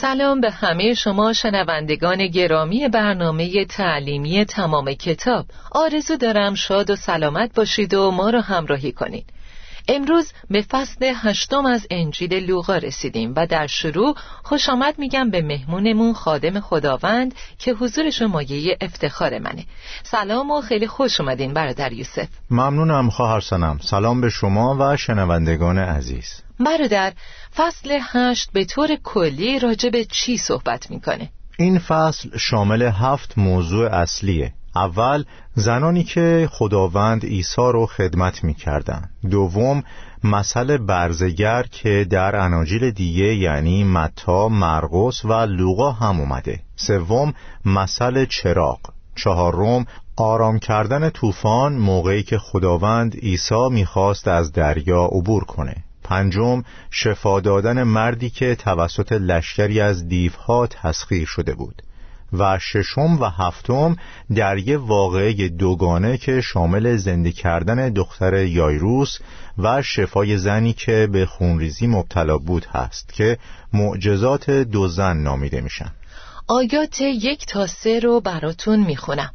سلام به همه شما شنوندگان گرامی برنامه تعلیمی تمام کتاب. آرزو دارم شاد و سلامت باشید و ما را همراهی کنید. امروز به فصل هشتم از انجیل لوقا رسیدیم و در شروع خوش آمد میگم به مهمونمون خادم خداوند که حضورش مایه افتخار منه. سلام و خیلی خوش اومدین برادر یوسف. ممنونم خواهر سنم سلام به شما و شنوندگان عزیز. برادر فصل هشت به طور کلی راجع به چی صحبت می‌کنه؟ این فصل شامل هفت موضوع اصلیه. اول زنانی که خداوند عیسی رو خدمت می‌کردن. دوم مسئله برزگر که در اناجیل دیگه یعنی متا، مرقس و لوقا هم اومده. سوم مسئله چراغ. چهارم آرام کردن طوفان موقعی که خداوند عیسی می‌خواست از دریا عبور کنه. پنجم شفا دادن مردی که توسط لشکری از دیوها تسخیر شده بود. و ششم و هفتم در یه واقعه دوگانه که شامل زنده کردن دختر یایروس و شفای زنی که به خونریزی مبتلا بود هست که معجزات دو زن نامیده میشن. آیات یک تا سه رو براتون می‌خونم.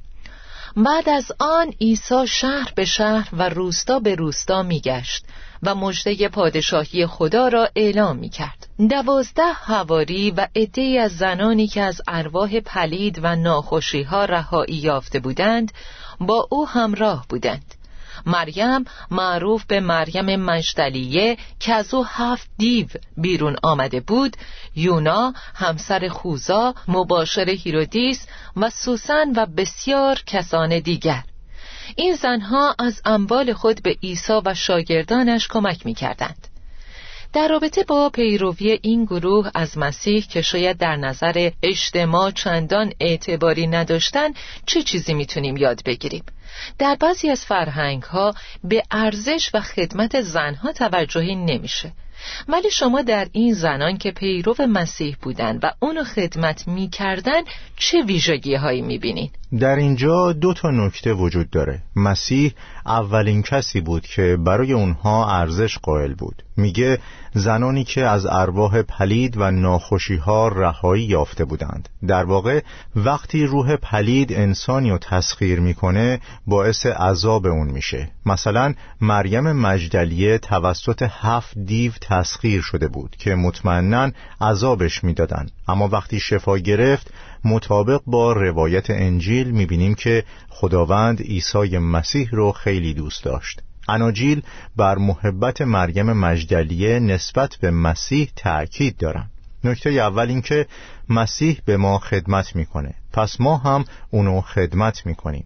بعد از آن عیسی شهر به شهر و روستا به روستا میگشت و مژده پادشاهی خدا را اعلام می کرد دوازده هواری و عده از زنانی که از ارواح پلید و ناخوشی ها رهایی یافته بودند با او همراه بودند. مریم معروف به مریم مجدلیه که از او هفت دیو بیرون آمده بود یونا همسر خوزا مباشر هیرودیس و سوسن و بسیار کسان دیگر این زنها از اموال خود به عیسی و شاگردانش کمک می کردند. در رابطه با پیروی این گروه از مسیح که شاید در نظر اجتماع چندان اعتباری نداشتن چه چیزی می‌تونیم یاد بگیریم در بعضی از فرهنگ ها به ارزش و خدمت زنها توجهی نمیشه ولی شما در این زنان که پیرو مسیح بودند و اونو خدمت می‌کردن چه ویژگی هایی می‌بینید؟ در اینجا دو تا نکته وجود داره. مسیح اولین کسی بود که برای اونها ارزش قائل بود. میگه زنانی که از ارواح پلید و ناخوشی ها رهایی یافته بودند. در واقع وقتی روح پلید انسانی رو تسخیر می‌کنه باعث عذاب اون میشه. مثلا مریم مجدلیه توسط هفت دیو تسخیر شده بود که مطمئنا عذابش می‌دادند اما وقتی شفا گرفت مطابق با روایت انجیل می‌بینیم که خداوند عیسی مسیح رو خیلی دوست داشت. اناجیل بر محبت مریم مجدلیه نسبت به مسیح تأکید دارن. نکته اول این که مسیح به ما خدمت می‌کنه پس ما هم اونو خدمت می‌کنیم.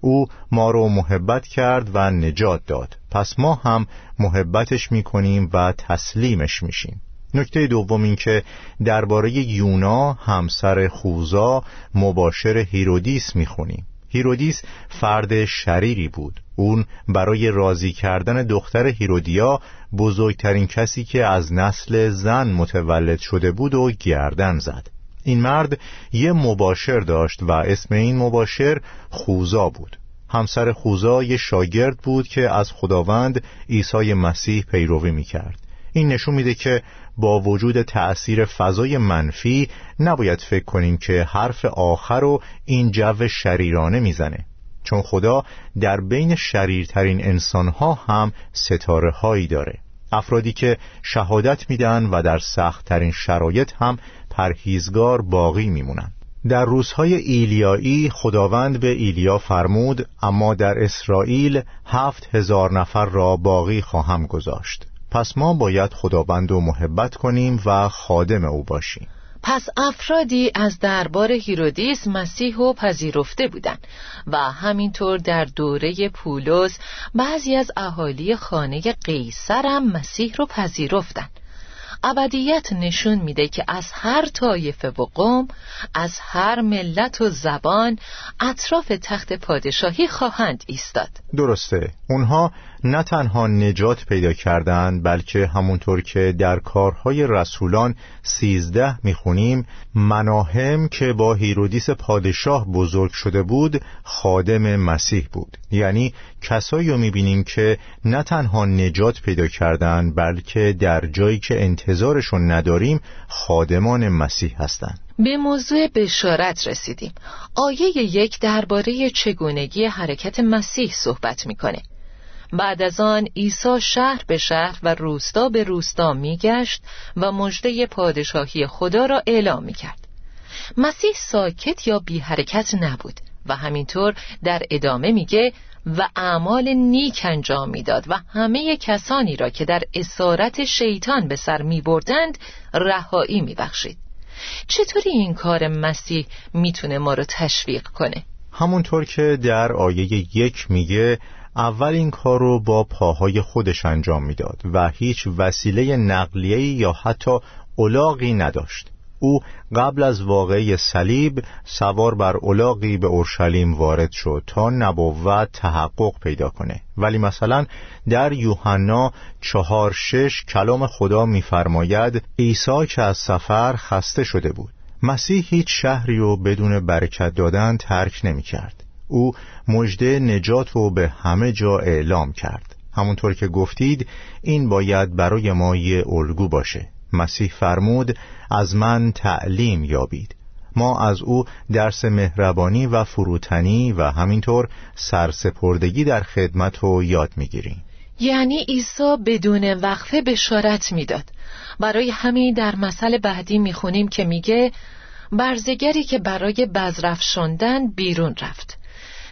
او ما رو محبت کرد و نجات داد پس ما هم محبتش می‌کنیم و تسلیمش میشیم. نکته دوم این که درباره یونا همسر خوزا مباشر هیرودیس می‌خونیم. هیرودیس فرد شریری بود. اون برای راضی کردن دختر هیرودیا بزرگترین کسی که از نسل زن متولد شده بود رو گردن زد. این مرد یه مباشر داشت و اسم این مباشر خوزا بود. همسر خوزا یه شاگرد بود که از خداوند عیسی مسیح پیروی می‌کرد. این نشون میده که با وجود تأثیر فضای منفی نباید فکر کنیم که حرف آخر رو این جو شریرانه می‌زنه. چون خدا در بین شریرترین انسانها هم ستاره هایی داره. افرادی که شهادت میدن و در سختترین شرایط هم پرهیزگار باقی میمونن. در روزهای ایلیایی خداوند به ایلیا فرمود اما در اسرائیل هفت هزار نفر را باقی خواهم گذاشت. پس ما باید خداوند رو محبت کنیم و خادم او باشیم. پس افرادی از دربار هیرودیس مسیح و پذیرفته بودند و همینطور در دوره پولس بعضی از اهالی خانه قیصر هم مسیح رو پذیرفتند. ابدیت نشون میده که از هر طایفه و قوم از هر ملت و زبان اطراف تخت پادشاهی خواهند ایستاد. درسته. اونها نه تنها نجات پیدا کردند بلکه همونطور که در کارهای رسولان سیزده می‌خونیم مناهم که با هیرودیس پادشاه بزرگ شده بود خادم مسیح بود. یعنی کسایی رو می‌بینیم که نه تنها نجات پیدا کردند بلکه در جایی که انتظارشون نداریم خادمان مسیح هستند. به موضوع بشارت رسیدیم. آیه یک درباره چگونگی حرکت مسیح صحبت می‌کنه. بعد از آن عیسی شهر به شهر و روستا به روستا میگشت و مژده پادشاهی خدا را اعلام می‌کرد مسیح ساکت یا بی حرکت نبود و همینطور در ادامه میگه و اعمال نیک انجام می‌داد و همه کسانی را که در اسارت شیطان به سر می بردند رهایی می بخشید. چطوری این کار مسیح می‌تونه ما رو تشویق کنه؟ همونطور که در آیه یک میگه اول این کار رو با پاهای خودش انجام می‌داد و هیچ وسیله نقلیه یا حتی اولاغی نداشت. او قبل از واقعه صلیب سوار بر اولاغی به اورشلیم وارد شد تا نبوت تحقق پیدا کنه. ولی مثلا در یوحنا چهار شش کلام خدا میفرماید عیسی که از سفر خسته شده بود. مسیح هیچ شهری رو بدون برکت دادن ترک نمی کرد او مژده نجات رو به همه جا اعلام کرد. همونطور که گفتید این باید برای ما یه الگو باشه. مسیح فرمود از من تعلیم یابید. ما از او درس مهربانی و فروتنی و همینطور سرسپردگی در خدمت رو یاد می‌گیریم. یعنی عیسی بدون وقفه بشارت می‌داد. برای همین در مسئله بعدی می‌خونیم که میگه برزگری که برای بزرف شندن بیرون رفت.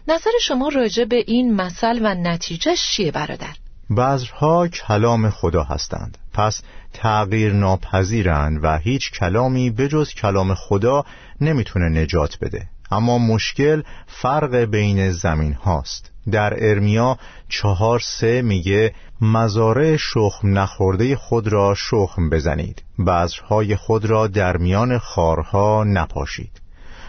نظر شما راجع به این مثل و نتیجه چیه برادر؟ بذرها کلام خدا هستند. پس تغییر ناپذیرند و هیچ کلامی بجز کلام خدا نمی‌تونه نجات بده. اما مشکل فرق بین زمین هاست در ارمیا چهار سه میگه مزارع شخم نخورده خود را شخم بزنید. بذرهای خود را در میان خارها نپاشید.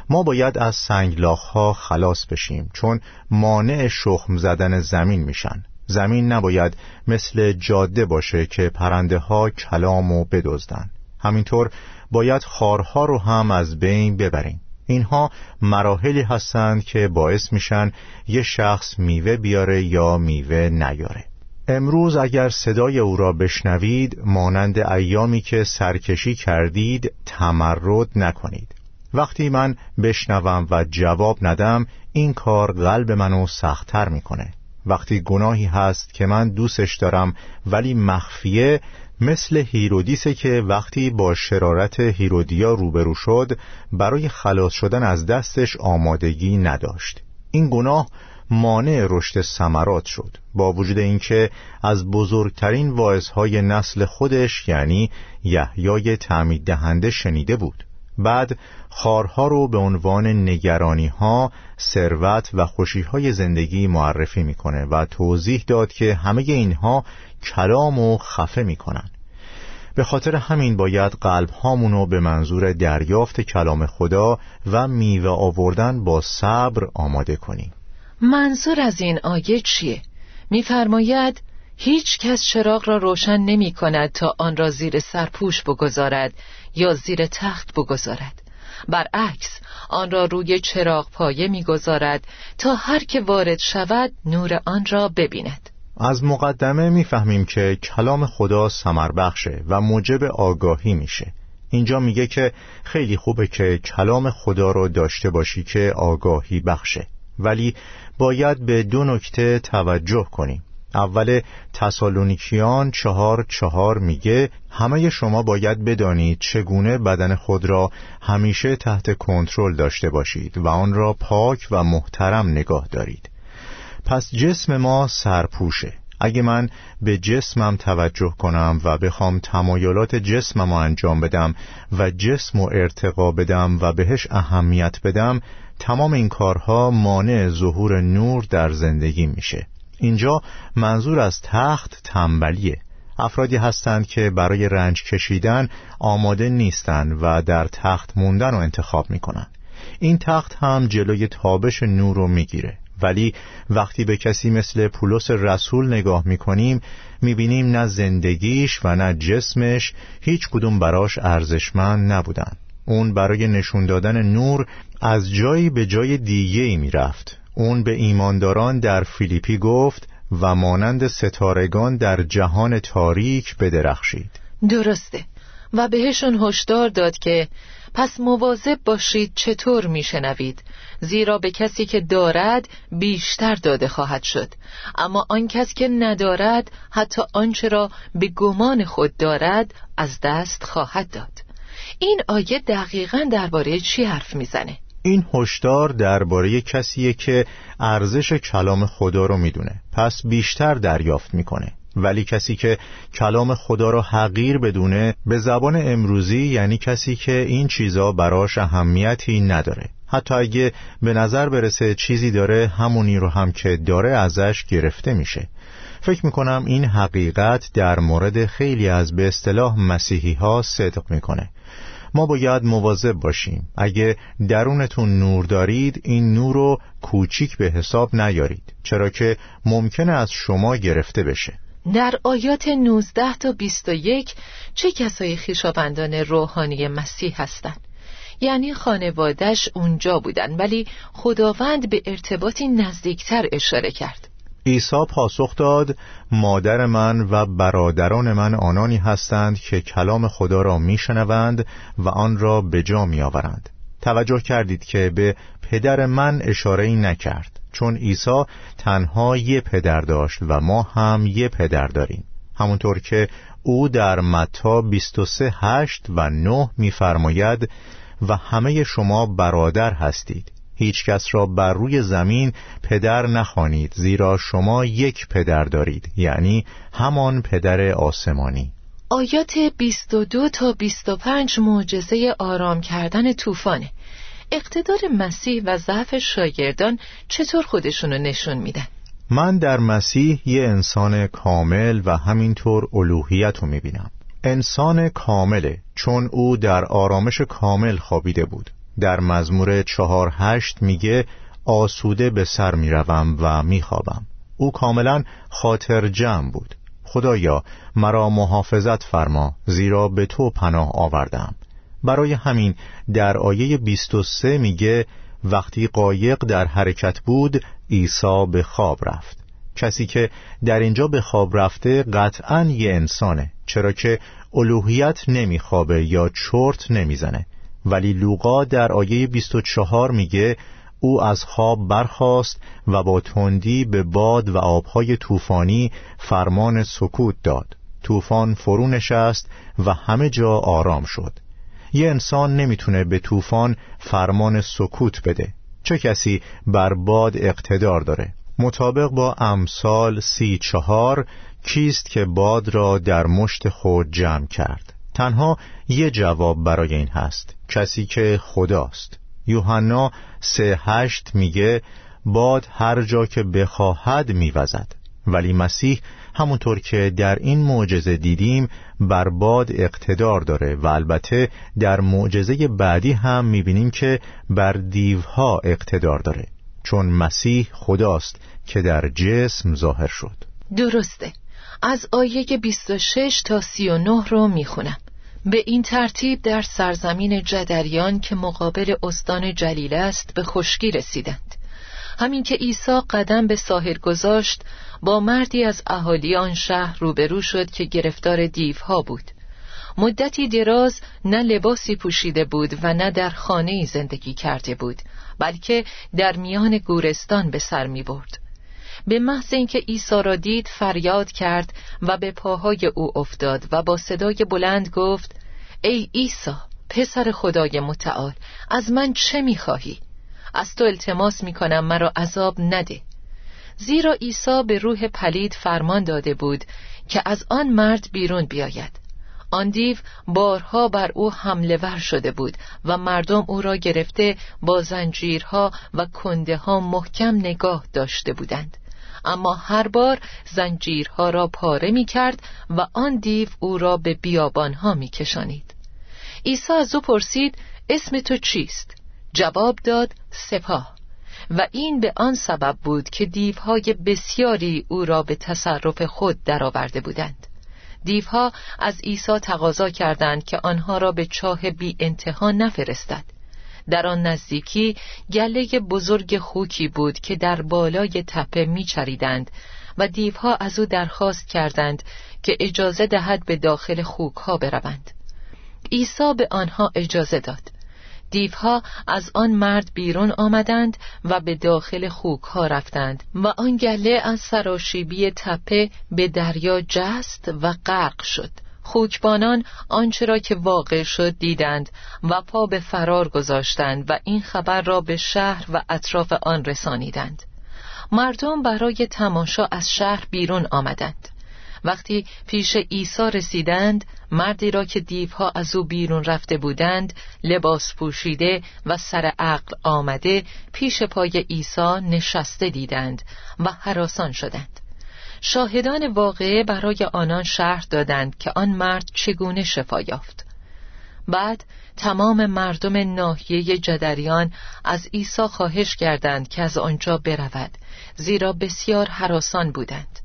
ما باید از سنگلاخ ها خلاص بشیم چون مانع شخم زدن زمین میشن. زمین نباید مثل جاده باشه که پرنده ها کلام و بدزدن. همینطور باید خارها رو هم از بین ببریم. اینها مراحلی هستند که باعث میشن یه شخص میوه بیاره یا میوه نیاره. امروز اگر صدای او را بشنوید مانند ایامی که سرکشی کردید تمرد نکنید. وقتی من بشنوم و جواب ندم این کار قلب منو سختتر می‌کنه. وقتی گناهی هست که من دوستش دارم ولی مخفیه مثل هیرودیسه که وقتی با شرارت هیرودیا روبرو شد برای خلاص شدن از دستش آمادگی نداشت. این گناه مانع رشد سمرات شد. با وجود اینکه از بزرگترین واعظهای نسل خودش یعنی یحیای تعمید دهنده شنیده بود. بعد خارها رو به عنوان نگرانی ها، ثروت و خوشی های زندگی معرفی می‌کنه و توضیح داد که همه اینها کلام و خفه می‌کنن. به خاطر همین باید قلب هامونو به منظور دریافت کلام خدا و میوه آوردن با صبر آماده کنیم. منظور از این آیه چیه؟ میفرماید هیچ کس چراغ را روشن نمی کند تا آن را زیر سرپوش بگذارد. یا زیر تخت بگذارد. برعکس آن را روی چراغ پایه می‌گذارد تا هر که وارد شود نور آن را ببیند. از مقدمه می‌فهمیم که کلام خدا سمر بخشه و موجب آگاهی میشه. اینجا میگه که خیلی خوبه که کلام خدا رو داشته باشی که آگاهی بخشه. ولی باید به دو نکته توجه کنیم. اول تسالونیکیان چهار چهار میگه همه شما باید بدانید چگونه بدن خود را همیشه تحت کنترل داشته باشید و آن را پاک و محترم نگاه دارید. پس جسم ما سرپوشه. اگه من به جسمم توجه کنم و بخوام تمایلات جسمم رو انجام بدم و جسم و ارتقا بدم و بهش اهمیت بدم تمام این کارها مانع ظهور نور در زندگی میشه. اینجا منظور از تخت تنبلیه. افرادی هستند که برای رنج کشیدن آماده نیستند و در تخت موندن رو انتخاب می‌کنن این تخت هم جلوی تابش نور رو می‌گیره. ولی وقتی به کسی مثل پولس رسول نگاه می‌کنیم می‌بینیم نه زندگیش و نه جسمش هیچ کدوم براش ارزشمند نبودن. اون برای نشون دادن نور از جایی به جای دیگه ای می‌رفت. اون به ایمانداران در فیلیپی گفت و مانند ستارگان در جهان تاریک بدرخشید. درسته. و بهشون هشدار داد که پس مواظب باشید چطور میشنوید. زیرا به کسی که دارد بیشتر داده خواهد شد. اما آن کس که ندارد حتی آنچه را به گمان خود دارد از دست خواهد داد. این آیه دقیقا درباره چی حرف می‌زنه؟ این هشدار درباره کسیه که ارزش کلام خدا رو می‌دونه. پس بیشتر دریافت می‌کنه. ولی کسی که کلام خدا را حقیر بدونه به زبان امروزی یعنی کسی که این چیزا براش اهمیتی نداره. حتی اگه به نظر برسه چیزی داره همونی رو هم که داره ازش گرفته میشه. فکر می‌کنم این حقیقت در مورد خیلی از به اصطلاح مسیحی ها صدق می‌کنه. ما باید مواظب باشیم. اگه درونتون نور دارید این نور رو کوچیک به حساب نیارید چرا که ممکنه از شما گرفته بشه. در آیات 19 تا 21 چه کسای خیشاوندان روحانی مسیح هستند؟ یعنی خانوادش اونجا بودن ولی خداوند به ارتباطی نزدیکتر اشاره کرد. عیسی پاسخ داد مادر من و برادران من آنانی هستند که کلام خدا را میشنوند و آن را به جا میآورند. توجه کردید که به پدر من اشاره ای نکرد چون عیسی تنها یه پدر داشت و ما هم یه پدر داریم. همونطور که او در متا 23 8 و 9 میفرماید و همه شما برادر هستید. هیچ کس را بر روی زمین پدر نخوانید زیرا شما یک پدر دارید یعنی همان پدر آسمانی. آیات 22 تا 25 معجزه آرام کردن طوفانه. اقتدار مسیح و ضعف شاگردان چطور خودشونو نشون میدن؟ من در مسیح یه انسان کامل و همینطور الوهیت رو می‌بینم. انسان کامله چون او در آرامش کامل خوابیده بود. در مزمور چهار هشت میگه آسوده به سر می‌روم و میخوابم. او کاملا خاطر جمع بود. خدایا مرا محافظت فرما زیرا به تو پناه آوردم. برای همین در آیه 23 میگه وقتی قایق در حرکت بود عیسی به خواب رفت. کسی که در اینجا به خواب رفته قطعا یه انسانه چرا که الوهیت نمیخوابه یا چرت نمی‌زنه. ولی لوقا در آیه 24 میگه او از خواب برخاست و با تندی به باد و آبهای طوفانی فرمان سکوت داد. طوفان فرو نشست و همه جا آرام شد. یه انسان نمی‌تونه به طوفان فرمان سکوت بده. چه کسی بر باد اقتدار داره؟ مطابق با امثال سی چهار کیست که باد را در مشت خود جمع کرد؟ تنها یه جواب برای این هست. کسی که خداست. یوحنا سه هشت میگه باد هر جا که بخواهد میوزد. ولی مسیح همونطور که در این معجزه دیدیم بر باد اقتدار داره و البته در معجزه بعدی هم می‌بینیم که بر دیوها اقتدار داره. چون مسیح خداست که در جسم ظاهر شد. درسته. از آیه 26 تا 39 رو می‌خونم. به این ترتیب در سرزمین جدریان که مقابل استان جلیل است به خشکی رسیدند. همین که عیسی قدم به ساحل گذاشت با مردی از اهالی آن شهر روبرو شد که گرفتار دیوها بود. مدتی دراز نه لباسی پوشیده بود و نه در خانه زندگی کرده بود بلکه در میان گورستان به سر می برد به محض اینکه عیسی را دید فریاد کرد و به پاهای او افتاد و با صدای بلند گفت ای عیسی پسر خدای متعال از من چه می‌خواهی؟ از تو التماس می‌کنم مرا عذاب نده. زیرا عیسی به روح پلید فرمان داده بود که از آن مرد بیرون بیاید. آن دیو بارها بر او حمله ور شده بود و مردم او را گرفته با زنجیرها و کنده ها محکم نگاه داشته بودند. اما هر بار زنجیرها را پاره می کرد و آن دیو او را به بیابانها می کشانید عیسی از او پرسید اسم تو چیست؟ جواب داد سپاه. و این به آن سبب بود که دیوهای بسیاری او را به تصرف خود درآورده بودند. دیوها از عیسی تقاضا کردند که آنها را به چاه بی انتها نفرستد. در آن نزدیکی گله بزرگ خوکی بود که در بالای تپه میچریدند و دیوها از او درخواست کردند که اجازه دهد به داخل خوک ها بروند. عیسی به آنها اجازه داد. دیوها از آن مرد بیرون آمدند و به داخل خوک ها رفتند و آن گله از سراشیبی تپه به دریا جست و غرق شد. خوکبانان آنچه را که واقع شد دیدند و پا به فرار گذاشتند و این خبر را به شهر و اطراف آن رسانیدند. مردم برای تماشا از شهر بیرون آمدند. وقتی پیش عیسی رسیدند مردی را که دیوها از او بیرون رفته بودند لباس پوشیده و سر عقل آمده پیش پای عیسی نشسته دیدند و حراسان شدند. شاهدان واقعه برای آنان شهر دادند که آن مرد چگونه شفا یافت. بعد تمام مردم ناحیه جدریان از عیسی خواهش کردند که از آنجا برود زیرا بسیار حراسان بودند.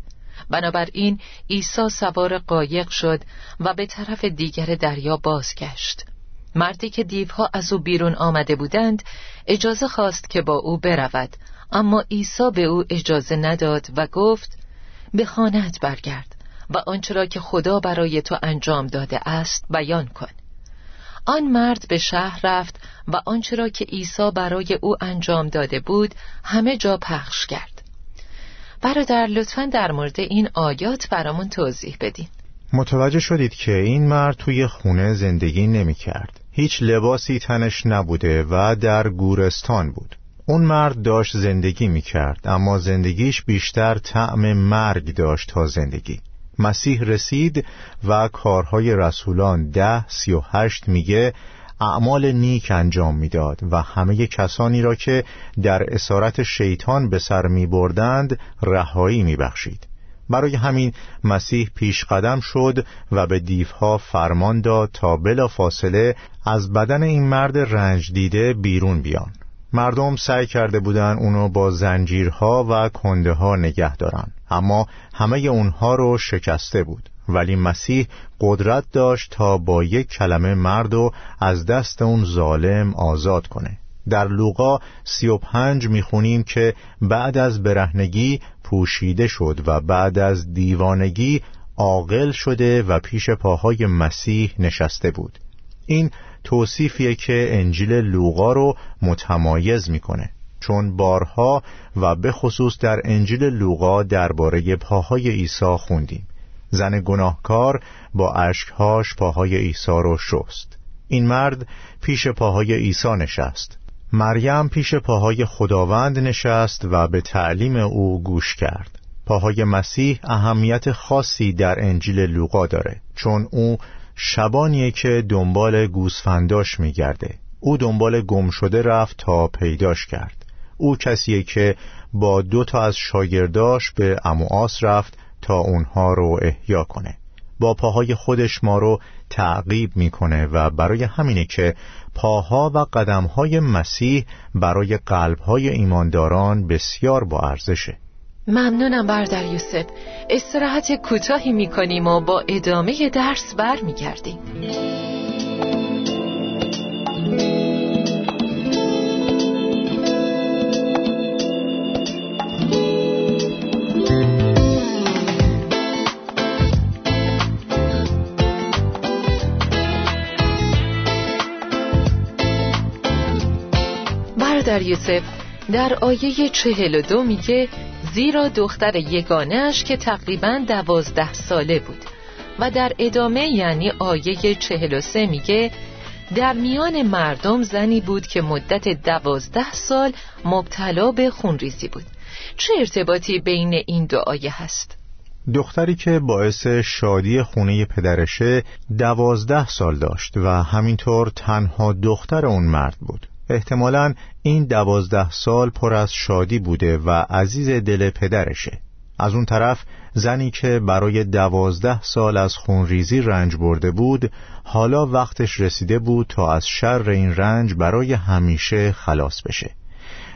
بنابراین عیسی سوار قایق شد و به طرف دیگر دریا بازگشت. مردی که دیوها از او بیرون آمده بودند اجازه خواست که با او برود اما عیسی به او اجازه نداد و گفت به خانت برگرد و آنچه را که خدا برای تو انجام داده است بیان کن. آن مرد به شهر رفت و آنچه را که عیسی برای او انجام داده بود همه جا پخش کرد. برادر لطفا در مورد این آیات برامون توضیح بدین. متوجه شدید که این مرد توی خونه زندگی نمی کرد هیچ لباسی تنش نبوده و در گورستان بود. اون مرد داشت زندگی می کرد اما زندگیش بیشتر طعم مرگ داشت تا زندگی مسیح رسید و کارهای رسولان ده سی و هشت میگه اعمال نیک انجام می‌داد و همه کسانی را که در اسارت شیطان به سر می بردند رهایی می بخشید. برای همین مسیح پیش قدم شد و به دیوها فرمان داد تا بلا فاصله از بدن این مرد رنج دیده بیرون بیان مردم سعی کرده بودن اونو با زنجیرها و کنده ها نگه دارن. اما همه اونها رو شکسته بود. ولی مسیح قدرت داشت تا با یک کلمه مرد از دست اون ظالم آزاد کنه. در لوقا سی و پنج می‌خونیم که بعد از برهنگی پوشیده شد و بعد از دیوانگی عاقل شده و پیش پاهای مسیح نشسته بود. این توصیفیه که انجیل لوقا رو متمایز می‌کنه. چون بارها و به خصوص در انجیل لوقا درباره پاهای عیسی خوندیم. زن گناهکار با اشکهاش پاهای عیسی رو شست. این مرد پیش پاهای عیسی نشست. مریم پیش پاهای خداوند نشست و به تعلیم او گوش کرد. پاهای مسیح اهمیت خاصی در انجیل لوقا داره. چون او شبانیه که دنبال گوسفنداش میگرده. او دنبال گم شده رفت تا پیداش کرد. او کسیه که با دو تا از شاگرداش به امواس رفت تا اونها رو احیا کنه. با پاهای خودش ما رو تعقیب می‌کنه و برای همینه که پاها و قدمهای مسیح برای قلبهای ایمانداران بسیار با ارزشه. ممنونم بردر یوسف. استراحت کوتاهی می‌کنیم و با ادامه درس برمیگردیم. برادر یوسف در آیه چهل و دو میگه زیرا دختر یگانهش که تقریبا دوازده ساله بود. و در ادامه یعنی آیه چهل و سه میگه در میان مردم زنی بود که مدت دوازده سال مبتلا به خونریزی بود. چه ارتباطی بین این دو آیه هست؟ دختری که باعث شادی خونه پدرشه دوازده سال داشت و همینطور تنها دختر اون مرد بود. احتمالا این دوازده سال پر از شادی بوده و عزیز دل پدرشه از اون طرف زنی که برای دوازده سال از خونریزی رنج برده بود حالا وقتش رسیده بود تا از شر این رنج برای همیشه خلاص بشه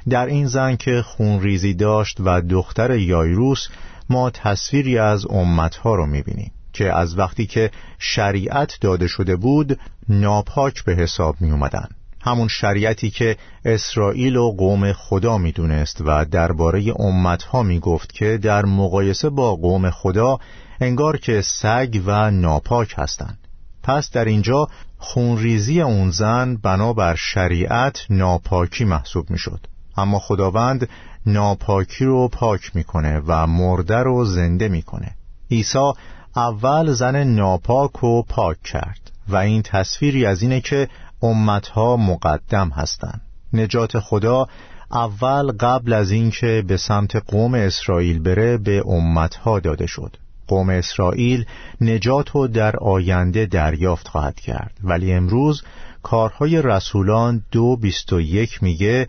در این زن که خونریزی داشت و دختر یایروس ما تصویری از امتها رو می‌بینیم که از وقتی که شریعت داده شده بود ناپاک به حساب می اومدن. همون شریعتی که اسرائیل و قوم خدا می‌دونست و درباره امتها می‌گفت که در مقایسه با قوم خدا انگار که سگ و ناپاک هستند. پس در اینجا خونریزی اون زن بنابر شریعت ناپاکی محسوب می‌شد. اما خداوند ناپاکی رو پاک می‌کنه و مرده رو زنده می‌کنه عیسی اول زن ناپاک رو پاک کرد و این تصویری از اینه که امتها مقدم هستند. نجات خدا اول قبل از اینکه به سمت قوم اسرائیل بره به امتها داده شد. قوم اسرائیل نجات رو در آینده دریافت خواهد کرد. ولی امروز کارهای رسولان دو بیست و یک میگه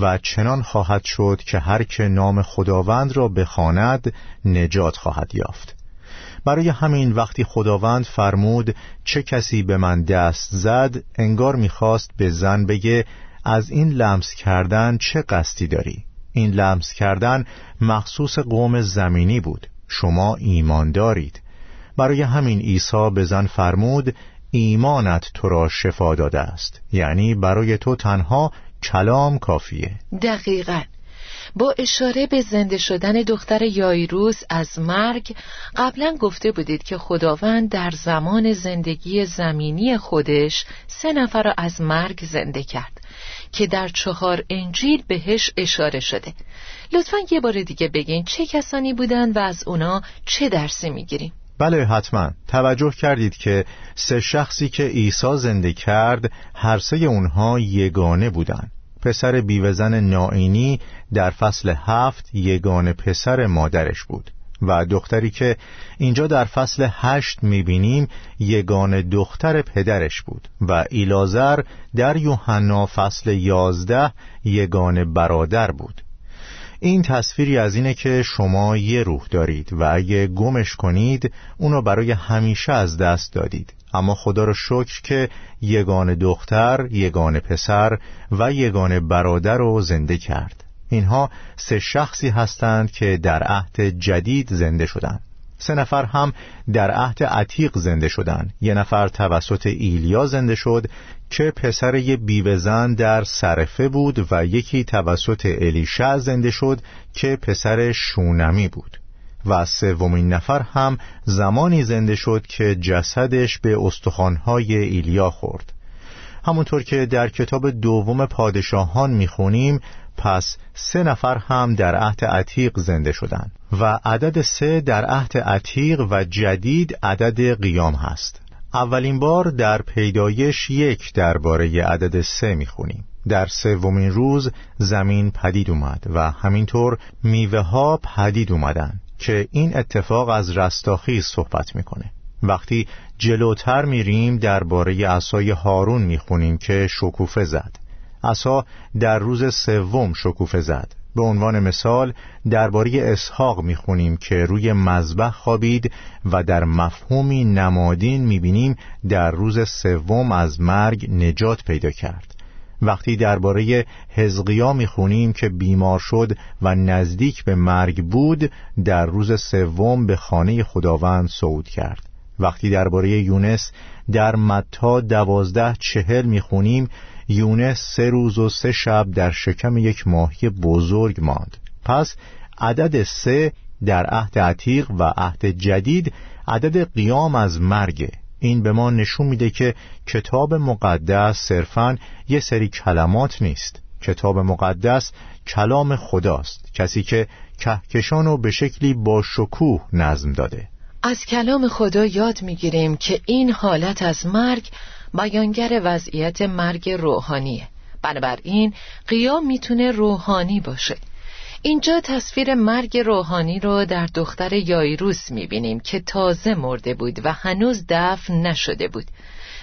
و چنان خواهد شد که هر که نام خداوند را بخواند نجات خواهد یافت. برای همین وقتی خداوند فرمود چه کسی به من دست زد انگار می‌خواست به زن بگه از این لمس کردن چه قصدی داری؟ این لمس کردن مخصوص قوم زمینی بود شما ایمان دارید. برای همین عیسی به زن فرمود ایمانت تو را شفا داده است یعنی برای تو تنها کلام کافیه. دقیقا. با اشاره به زنده شدن دختر یایروس از مرگ قبلا گفته بودید که خداوند در زمان زندگی زمینی خودش سه نفر را از مرگ زنده کرد که در چهار انجیل بهش اشاره شده. لطفا یه بار دیگه بگین چه کسانی بودن و از اونا چه درسی می‌گیریم. بله حتما. توجه کردید که سه شخصی که عیسی زنده کرد هر سه اونها یگانه بودند. پسر بیوزن نائینی در فصل هفت یگان پسر مادرش بود و دختری که اینجا در فصل هشت می‌بینیم یگان دختر پدرش بود و ایلازر در یوحنا فصل یازده یگان برادر بود. این تصویری از اینه که شما یه روح دارید و اگه گمش کنید اونو برای همیشه از دست دادید. اما خدا را شکر که یگان دختر، یگان پسر و یگان برادر رو زنده کرد. اینها سه شخصی هستند که در عهد جدید زنده شدند. سه نفر هم در عهد عتیق زنده شدند. یه نفر توسط ایلیا زنده شد که پسر یه بیوهزن در سرفه بود و یکی توسط الیشع زنده شد که پسر شونمی بود. و سومین نفر هم زمانی زنده شد که جسدش به استخوانهای ایلیا خورد. همونطور که در کتاب دوم پادشاهان می‌خونیم پس سه نفر هم در عهد عتیق زنده شدند و عدد سه در عهد عتیق و جدید عدد قیام هست. اولین بار در پیدایش یک درباره عدد سه می‌خونیم. در سومین روز زمین پدید اومد و همینطور میوه ها پدید اومدن که این اتفاق از رستاخیز صحبت می‌کنه. وقتی جلوتر میریم درباره عصای هارون می‌خونیم که شکوفه زد. عصا در روز سوم شکوفه زد. به عنوان مثال درباره اسحاق می‌خونیم که روی مذبح خوابید و در مفهومی نمادین می‌بینیم در روز سوم از مرگ نجات پیدا کرد. وقتی درباره حزقیا می‌خونیم که بیمار شد و نزدیک به مرگ بود در روز سوم به خانه خداوند صعود کرد. وقتی درباره یونس در متا دوازده چهل می‌خونیم یونس سه روز و سه شب در شکم یک ماهی بزرگ ماند. پس عدد سه در عهد عتیق و عهد جدید عدد قیام از مرگه این به ما نشون میده که کتاب مقدس صرفا یه سری کلمات نیست. کتاب مقدس کلام خداست کسی که کهکشان رو به شکلی با شکوه نظم داده. از کلام خدا یاد می‌گیریم که این حالت از مرگ بیانگر وضعیت مرگ روحانیه. بنابراین قیام می‌تونه روحانی باشه. اینجا تصویر مرگ روحانی رو در دختر یایروس می‌بینیم که تازه مرده بود و هنوز دفن نشده بود.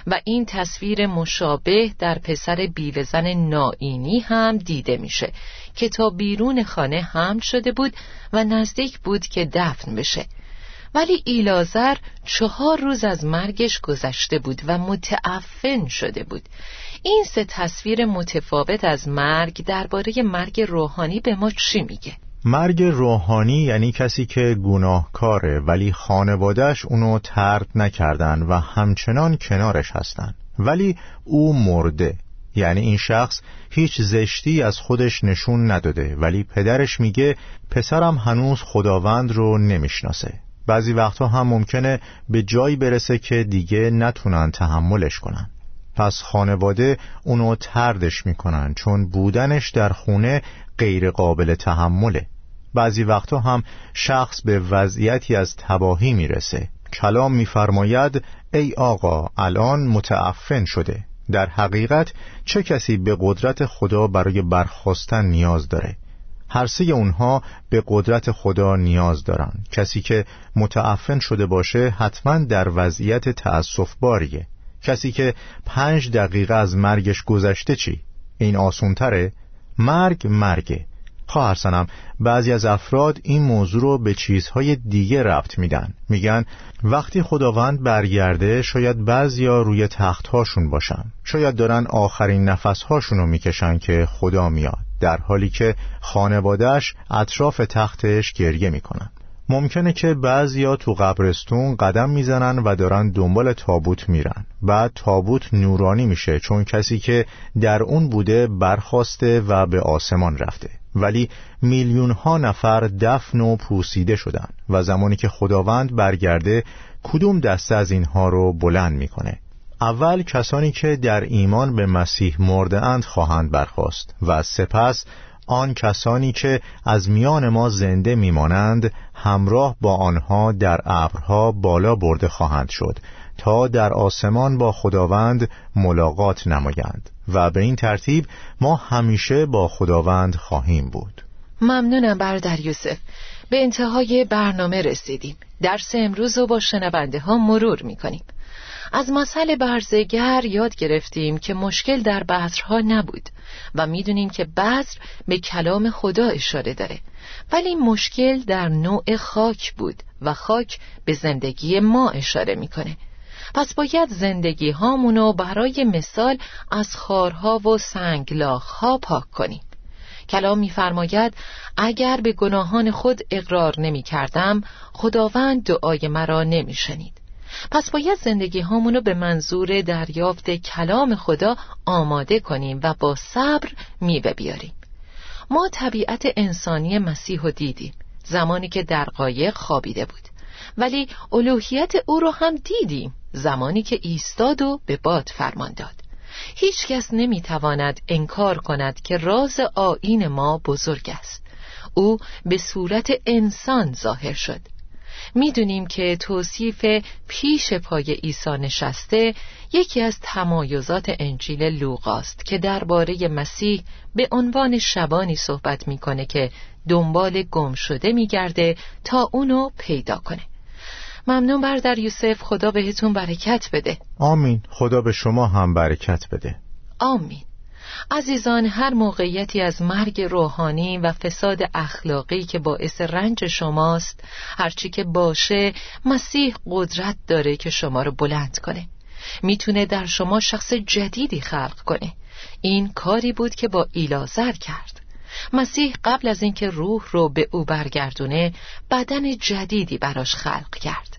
و این تصویر مشابه در پسر بیوهزن نائینی هم دیده میشه که تا بیرون خانه حمل شده بود و نزدیک بود که دفن بشه. ولی ایلازر چهار روز از مرگش گذشته بود و متعفن شده بود. این سه تصویر متفاوت از مرگ درباره مرگ روحانی به ما چی میگه؟ مرگ روحانی یعنی کسی که گناهکاره ولی خانوادهش اونو ترد نکردن و همچنان کنارش هستن. ولی او مرده. یعنی این شخص هیچ زشتی از خودش نشون نداده ولی پدرش میگه پسرم هنوز خداوند رو نمی‌شناسه. بعضی وقتها هم ممکنه به جایی برسه که دیگه نتونن تحملش کنن. پس خانواده اونو تردش می‌کنن چون بودنش در خونه غیر قابل تحمله. بعضی وقتها هم شخص به وضعیتی از تباهی می‌رسه. کلام میفرماید ای آقا الان متعفن شده. در حقیقت چه کسی به قدرت خدا برای برخواستن نیاز داره؟ هر سه اونها به قدرت خدا نیاز دارن کسی که متعفن شده باشه حتما در وضعیت تأصف باریه کسی که پنج دقیقه از مرگش گذشته چی؟ این آسونتره؟ مرگ مرگه. خواهر سنم بعضی از افراد این موضوع رو به چیزهای دیگه ربط میدن. میگن وقتی خداوند برگرده شاید بعضیا روی تختهاشون باشن. شاید دارن آخرین نفسهاشون رو می‌کشن که خدا میاد. در حالی که خانوادهش اطراف تختش گریه می‌کنن. ممکنه که بعضیا تو قبرستون قدم می‌زنن و دارن دنبال تابوت میرن بعد تابوت نورانی میشه چون کسی که در اون بوده برخواسته و به آسمان رفته. ولی میلیون ها نفر دفن و پوسیده شدن و زمانی که خداوند برگرده کدوم دسته از اینها رو بلند می‌کنه؟ اول کسانی که در ایمان به مسیح مرده اند خواهند برخواست و سپس آن کسانی که از میان ما زنده میمانند همراه با آنها در ابرها بالا برده خواهند شد تا در آسمان با خداوند ملاقات نمایند و به این ترتیب ما همیشه با خداوند خواهیم بود. ممنونم برادر یوسف. به انتهای برنامه رسیدیم. درس امروز رو با شنونده ها مرور می‌کنیم. از مسئله برزگر یاد گرفتیم که مشکل در بذرها نبود و می‌دونیم که بذر به کلام خدا اشاره داره. ولی مشکل در نوع خاک بود و خاک به زندگی ما اشاره می‌کنه. پس باید زندگی هامونو برای مثال از خارها و سنگلاخها پاک کنیم. کلام میفرماید اگر به گناهان خود اقرار نمی کردم خداوند دعای مرا نمی شنید پس باید زندگی هامونو به منظور دریافت کلام خدا آماده کنیم و با صبر میوه بیاریم. ما طبیعت انسانی مسیح رو دیدیم زمانی که در قایق خوابیده بود. ولی الوهیت او رو هم دیدیم زمانی که ایستاد و به باد فرمان داد. هیچ کس نمی تواند انکار کند که راز آین ما بزرگ است. او به صورت انسان ظاهر شد. می‌دونیم که توصیف پیش پای عیسی نشسته یکی از تمایزات انجیل لوقاست که درباره مسیح به عنوان شبانی صحبت می‌کنه که دنبال گم شده میگرده تا اونو پیدا کنه. ممنون بردر یوسف. خدا بهتون برکت بده. آمین. خدا به شما هم برکت بده. آمین. عزیزان هر موقعیتی از مرگ روحانی و فساد اخلاقی که باعث رنج شماست هرچی که باشه مسیح قدرت داره که شما رو بلند کنه. می‌تونه در شما شخص جدیدی خلق کنه. این کاری بود که با ایلازر کرد. مسیح قبل از اینکه روح رو به او برگردونه بدن جدیدی براش خلق کرد.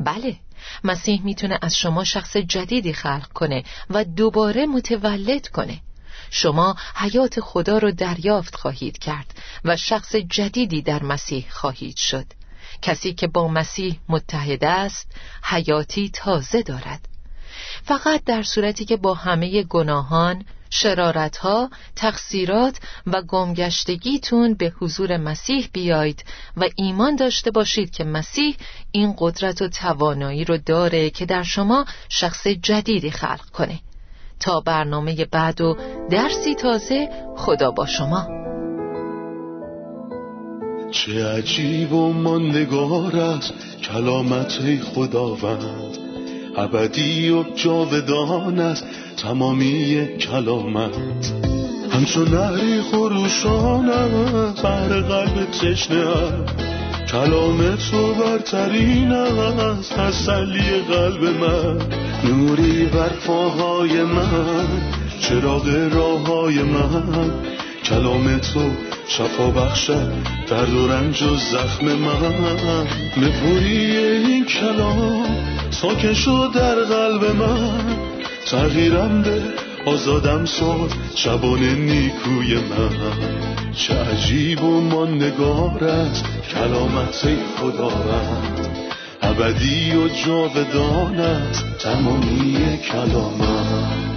بله مسیح می‌تونه از شما شخص جدیدی خلق کنه و دوباره متولد کنه. شما حیات خدا رو دریافت خواهید کرد و شخص جدیدی در مسیح خواهید شد. کسی که با مسیح متحد است حیاتی تازه دارد. فقط در صورتی که با همه گناهان شرارتها، تقصیرات و گمگشتگیتون به حضور مسیح بیایید و ایمان داشته باشید که مسیح این قدرت و توانایی رو داره که در شما شخص جدیدی خلق کنه. تا برنامه بعد و درسی تازه خدا با شما. چه عجیب و ماندگار است کلامت خداوند. ابدی و جاودان است تمامی کلامت. همچون نهری خروشان است بر قلب تشنه کلام تو برترین است تسلی قلب من. نوری بر پاهای من چراغ راه های من. کلام تو شفا بخشد درد و رنج و زخم من. نپوری این کلام ساکن شد در قلب من. تغییرم به آزادم ساد شبان نیکوی من. چه عجیب و ماندگار است کلامت خداوند ابدی و جاودان است تمامی کلامت